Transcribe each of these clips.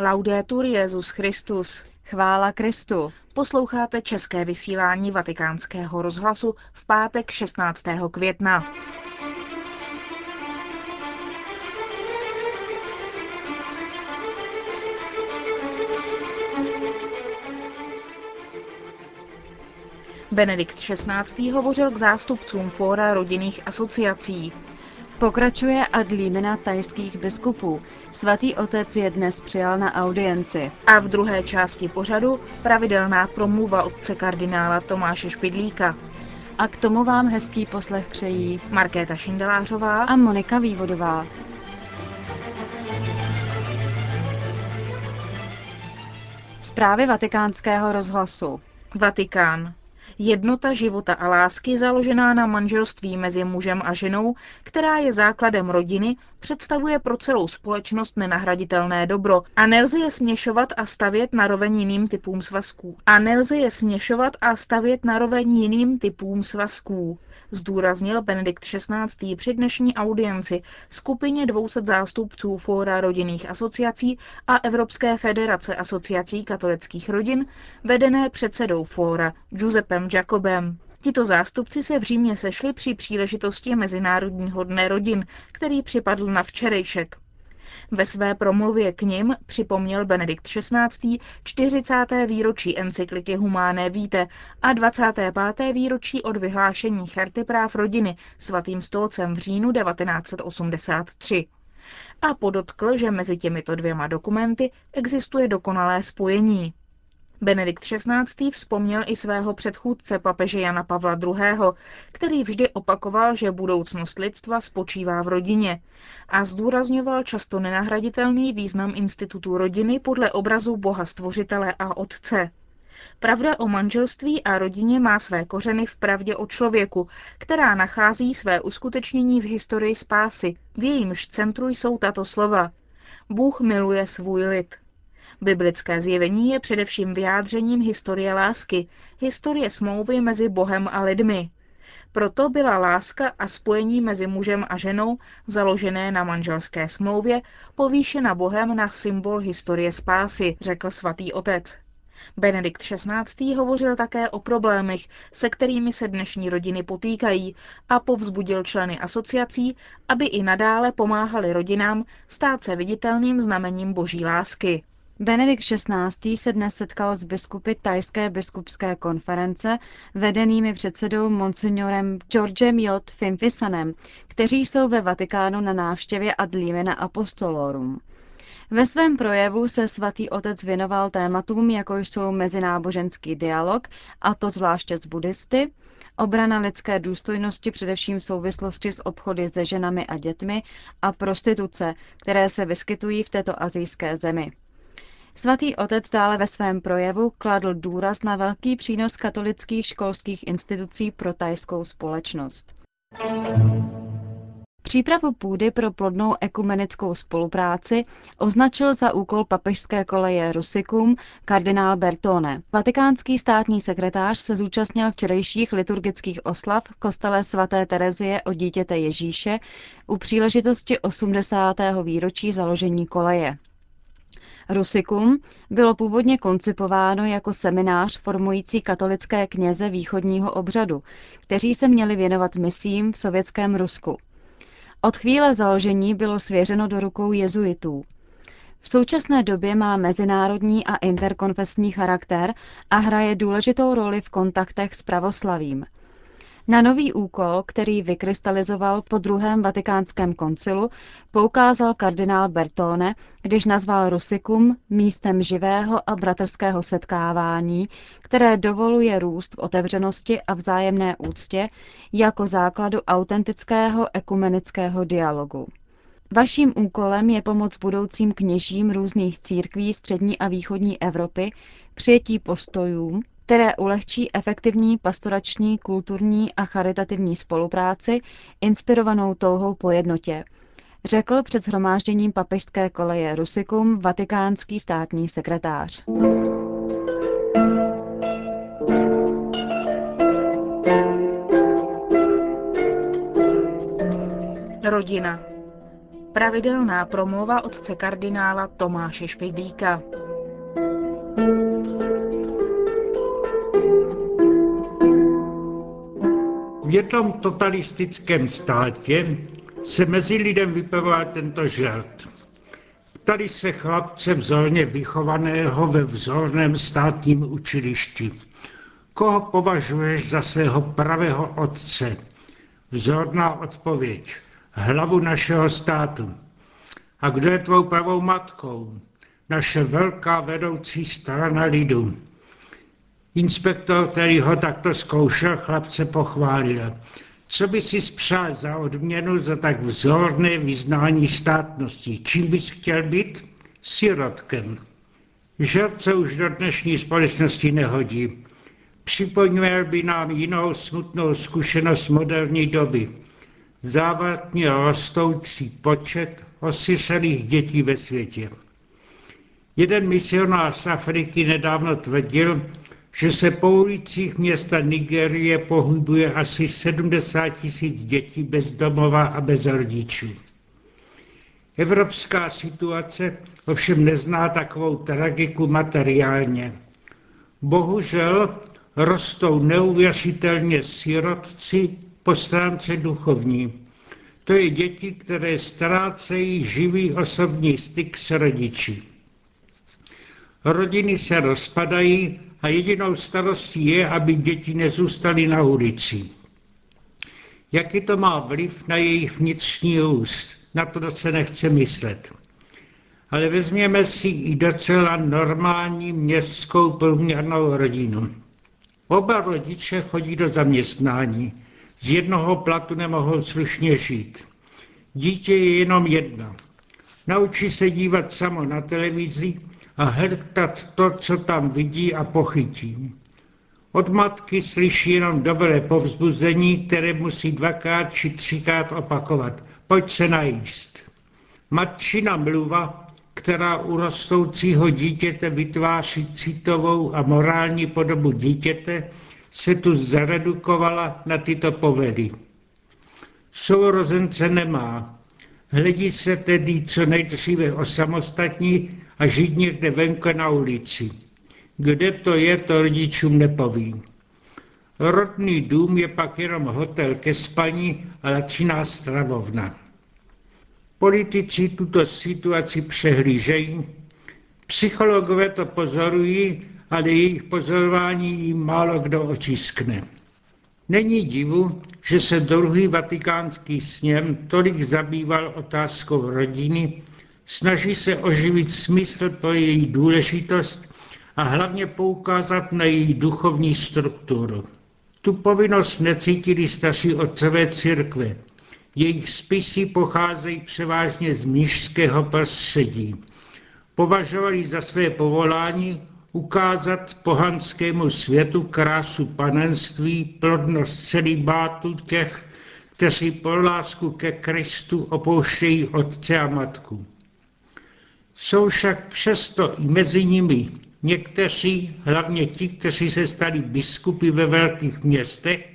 Laudetur Jezus Christus. Chvála Kristu. Posloucháte české vysílání Vatikánského rozhlasu v pátek 16. května. Benedikt XVI. hovořil k zástupcům Fóra rodinných asociací. Pokračuje ad limina tajských biskupů. Svatý otec je dnes přijal na audienci. A v druhé části pořadu pravidelná promluva otce kardinála Tomáše Špidlíka. A k tomu vám hezký poslech přejí Markéta Šindelářová a Monika Vývodová. Zprávy vatikánského rozhlasu. Vatikán. Jednota života a lásky založená na manželství mezi mužem a ženou, která je základem rodiny, představuje pro celou společnost nenahraditelné dobro a nelze je směšovat a stavět na roveň jiným typům svazků. A nelze je směšovat a stavět na roveň jiným typům svazků zdůraznil Benedikt XVI. při dnešní audienci skupině 200 zástupců Fóra rodinných asociací a Evropské federace asociací katolických rodin, vedené předsedou Fóra Giuseppem Jacobem. Tito zástupci se v Římě sešli při příležitosti Mezinárodního dne rodin, který připadl na včerejšek. Ve své promluvě k nim připomněl Benedikt XVI. 40. výročí encykliky Humáné víte a 25. výročí od vyhlášení Charty práv rodiny svatým stolcem v říjnu 1983 a podotkl, že mezi těmito dvěma dokumenty existuje dokonalé spojení. Benedikt XVI. vzpomněl i svého předchůdce papeže Jana Pavla II., který vždy opakoval, že budoucnost lidstva spočívá v rodině a zdůrazňoval často nenahraditelný význam institutu rodiny podle obrazu Boha Stvořitele a Otce. Pravda o manželství a rodině má své kořeny v pravdě o člověku, která nachází své uskutečnění v historii spásy. V jejímž centru jsou tato slova. Bůh miluje svůj lid. Biblické zjevení je především vyjádřením historie lásky, historie smlouvy mezi Bohem a lidmi. Proto byla láska a spojení mezi mužem a ženou, založené na manželské smlouvě, povýšena Bohem na symbol historie spásy, řekl svatý otec. Benedikt XVI. hovořil také o problémech, se kterými se dnešní rodiny potýkají a povzbudil členy asociací, aby i nadále pomáhali rodinám stát se viditelným znamením boží lásky. Benedikt XVI. se dnes setkal s biskupy Tajské biskupské konference, vedenými předsedou monsignorem Georgem J. Fimfisanem, kteří jsou ve Vatikánu na návštěvě ad limina apostolorum. Ve svém projevu se svatý otec věnoval tématům, jako jsou mezináboženský dialog, a to zvláště s buddhisty, obrana lidské důstojnosti především v souvislosti s obchody se ženami a dětmi a prostituce, které se vyskytují v této azijské zemi. Svatý otec dále ve svém projevu kladl důraz na velký přínos katolických školských institucí pro tajskou společnost. Přípravu půdy pro plodnou ekumenickou spolupráci označil za úkol papežské koleje Rusikum kardinál Bertone. Vatikánský státní sekretář se zúčastnil včerejších liturgických oslav v kostele svaté Terezie o dítěte Ježíše u příležitosti 80. výročí založení koleje. Rusikum bylo původně koncipováno jako seminář formující katolické kněze východního obřadu, kteří se měli věnovat misím v sovětském Rusku. Od chvíle založení bylo svěřeno do rukou jezuitů. V současné době má mezinárodní a interkonfesní charakter a hraje důležitou roli v kontaktech s pravoslavím – na nový úkol, který vykrystalizoval po druhém vatikánském koncilu, poukázal kardinál Bertone, když nazval Rusikum místem živého a bratrského setkávání, které dovoluje růst v otevřenosti a vzájemné úctě jako základu autentického ekumenického dialogu. Vaším úkolem je pomoc budoucím kněžím různých církví střední a východní Evropy přijetí postojů, které ulehčí efektivní pastorační, kulturní a charitativní spolupráci inspirovanou touhou po jednotě, řekl před shromážděním papežské koleje Rusikum vatikánský státní sekretář. Rodina. Pravidelná promluva otce kardinála Tomáše Špidlíka. Jednom totalistickém státě se mezi lidem vypevoval tento žert. Ptali se chlapce vzorně vychovaného ve vzorném státním učilišti. Koho považuješ za svého pravého otce? Vzorná odpověď. Hlavu našeho státu. A kdo je tvou pravou matkou? Naše velká vedoucí strana lidu. Inspektor, který ho takto zkoušel, chlapce pochválil. Co by si spřál za odměnu za tak vzorné vyznání státnosti? Čím bys chtěl být? Sirotkem. Žert se už do dnešní společnosti nehodí. Připomněl by nám jinou smutnou zkušenost moderní doby. Závatně rostoucí počet osyšelých dětí ve světě. Jeden misionář z Afriky nedávno tvrdil, že se po ulicích města Nigerie pohybuje asi 70 tisíc dětí bez domova a bez rodičů. Evropská situace ovšem nezná takovou tragiku materiálně. Bohužel rostou neuvěřitelně sirotci po stránce duchovní. To je děti, které ztrácejí živý osobní styk s rodiči. Rodiny se rozpadají a jedinou starostí je, aby děti nezůstaly na ulici. Jaký to má vliv na jejich vnitřní růst, na to se nechce myslet. Ale vezměme si i docela normální městskou průměrnou rodinu. Oba rodiče chodí do zaměstnání. Z jednoho platu nemohou slušně žít. Dítě je jenom jedno. Naučí se dívat samo na televizi a hrtat to, co tam vidí a pochytí. Od matky slyší jenom dobré povzbuzení, které musí dvakrát či třikrát opakovat. Pojď se najíst. Matčina mluva, která u rostoucího dítěte vytváří citovou a morální podobu dítěte, se tu zaredukovala na tyto povedy. Sourozence nemá. Hledí se tedy co nejdříve osamostatní a žít někde venku na ulici. Kde to je, to rodičům nepoví. Rodný dům je pak jenom hotel ke spaní a laciná stravovna. Politici tuto situaci přehlížejí, psychologové to pozorují, ale jejich pozorování jim málo kdo očiskne. Není divu, že se druhý vatikánský sněm tolik zabýval otázkou rodiny Snaží se oživit smysl pro její důležitost a hlavně poukázat na její duchovní strukturu. Tu povinnost necítili starší otcové církve. Jejich spisy pocházejí převážně z mnižského prostředí. Považovali za své povolání ukázat pohanskému světu krásu panenství, plodnost celibátu těch, kteří pro lásku ke Kristu opouštějí otce a matku. Jsou však přesto i mezi nimi někteří, hlavně ti, kteří se stali biskupy ve velkých městech,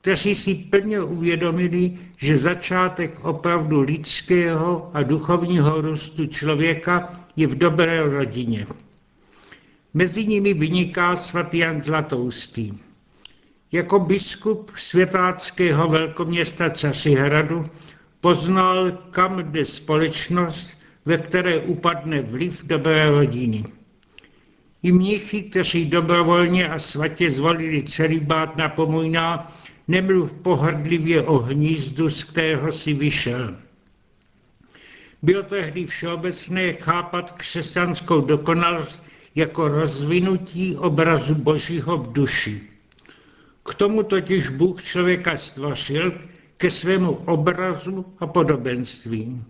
kteří si plně uvědomili, že začátek opravdu lidského a duchovního růstu člověka je v dobré rodině. Mezi nimi vyniká svatý Jan Zlatoustý. Jako biskup světáckého velkoměsta Cařihradu poznal, kam jde společnost, ve které upadne vliv dobré rodiny. I mnichy, kteří dobrovolně a svatě zvolili celibát na pomůjná, nemluv pohrdlivě o hnízdu, z kterého si vyšel. Bylo tehdy všeobecné chápat křesťanskou dokonalost jako rozvinutí obrazu Božího v duši. K tomu totiž Bůh člověka stvořil ke svému obrazu a podobenství.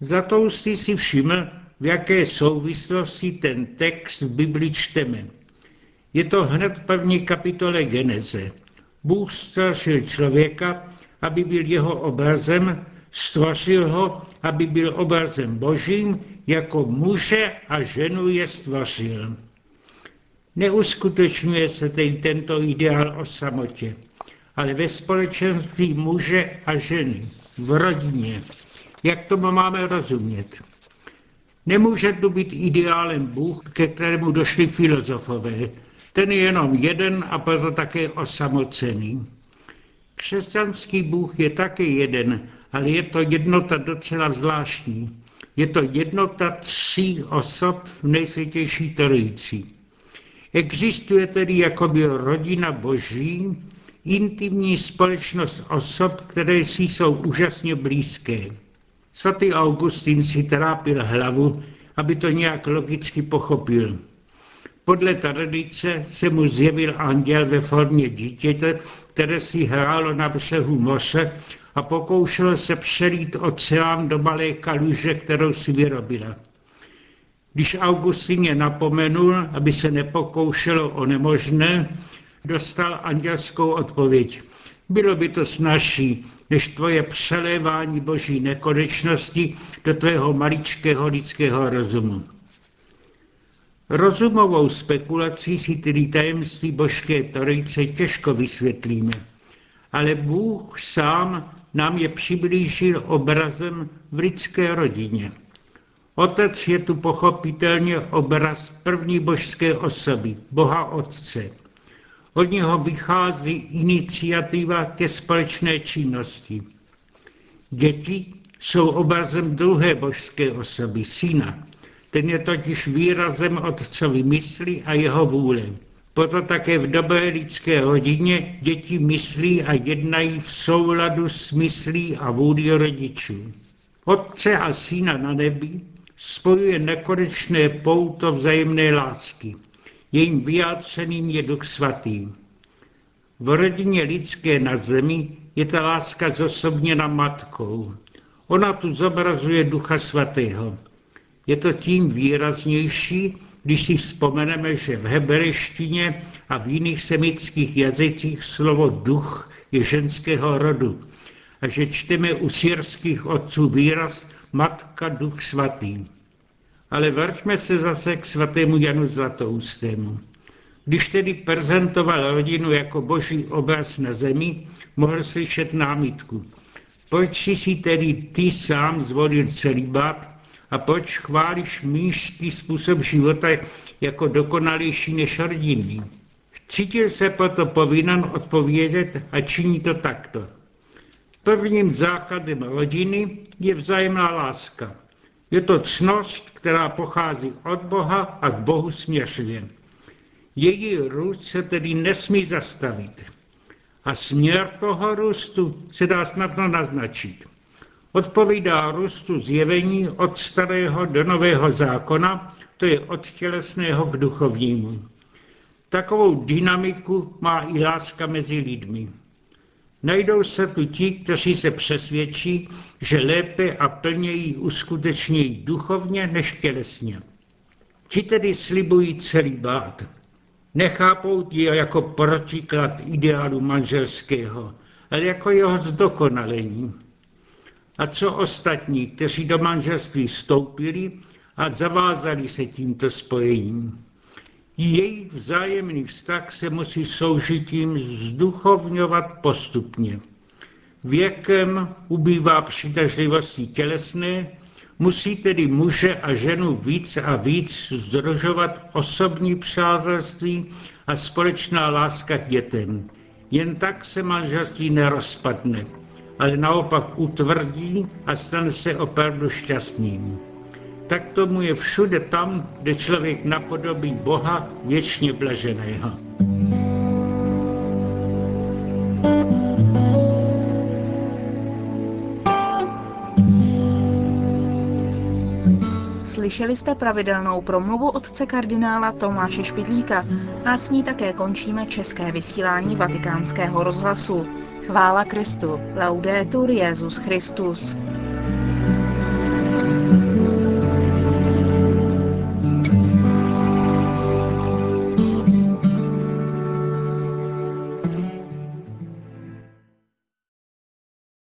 Zatoustý si všiml, v jaké souvislosti ten text v Bibli čteme. Je to hned v první kapitole Geneze. Bůh stvořil člověka, aby byl jeho obrazem, stvořil ho, aby byl obrazem božím, jako muže a ženu je stvořil. Neuskutečňuje se tedy tento ideál o samotě, ale ve společenství muže a ženy, v rodině, Jak tomu máme rozumět? Nemůže tu být ideálem Bůh, ke kterému došli filozofové. Ten je jenom jeden a proto také osamocený. Křesťanský Bůh je také jeden, ale je to jednota docela zvláštní. Je to jednota tří osob v nejsvětější trojici. Existuje tedy jakoby rodina boží, intimní společnost osob, které si jsou úžasně blízké. Svatý Augustín si trápil hlavu, aby to nějak logicky pochopil. Podle tradice se mu zjevil anděl ve formě dítěte, které si hrálo na břehu moře a pokoušelo se přelít oceán do malé kaluže, kterou si vyrobila. Když Augustin je napomenul, aby se nepokoušelo o nemožné, dostal andělskou odpověď. Bylo by to snažší, než tvoje přelévání boží nekonečnosti do tvého maličkého lidského rozumu. Rozumovou spekulací si tedy tajemství božské trojice těžko vysvětlíme, ale Bůh sám nám je přiblížil obrazem v lidské rodině. Otec je tu pochopitelně obraz první božské osoby, Boha Otce. Od něho vychází iniciativa ke společné činnosti. Děti jsou obrazem druhé božské osoby, syna. Ten je totiž výrazem otcovi mysli a jeho vůle. Proto také v dobré lidské rodině děti myslí a jednají v souladu s myslí a vůli rodičů. Otce a syna na nebi spojuje nekonečné pouto vzájemné lásky. Jejím vyjádřeným je Duch Svatý. V rodině lidské na zemi je ta láska zosobněna matkou. Ona tu zobrazuje Ducha Svatého. Je to tím výraznější, když si vzpomeneme, že v hebrejštině a v jiných semických jazycích slovo duch je ženského rodu a že čteme u syrských otců výraz Matka Duch Svatý. Ale vraťme se zase k svatému Janu Zlatoustému. Když tedy prezentoval rodinu jako boží obraz na zemi, mohl slyšet námitku. Proč jsi si tedy ty sám zvolil celibát a proč chválíš míšský způsob života jako dokonalější než rodinný? Cítil se proto povinen odpovědět a činí to takto. Prvním základem rodiny je vzájemná láska. Je to cnost, která pochází od Boha a k Bohu směřuje. Její růst se tedy nesmí zastavit. A směr toho růstu se dá snadno naznačit. Odpovídá růstu zjevení od starého do nového zákona, to je od tělesného k duchovnímu. Takovou dynamiku má i láska mezi lidmi. Najdou se tu ti, kteří se přesvědčí, že lépe a plněji uskutečnějí duchovně než tělesně. Ti tedy slibují celý bát. Nechápou ji jako protiklad ideálu manželského, ale jako jeho zdokonalení. A co ostatní, kteří do manželství vstoupili a zavázali se tímto spojením? Jejich vzájemný vztah se musí soužitím zduchovňovat postupně. Věkem ubývá přitažlivosti tělesné, musí tedy muže a ženu víc a víc združovat osobní přátelství a společná láska k dětem. Jen tak se manželství nerozpadne, ale naopak utvrdí a stane se opravdu šťastným tak tomu je všude tam, kde člověk napodobí Boha věčně blaženého. Slyšeli jste pravidelnou promluvu otce kardinála Tomáše Špidlíka a s ní také končíme české vysílání vatikánského rozhlasu. Chvála Kristu. Laudetur Jezus Christus.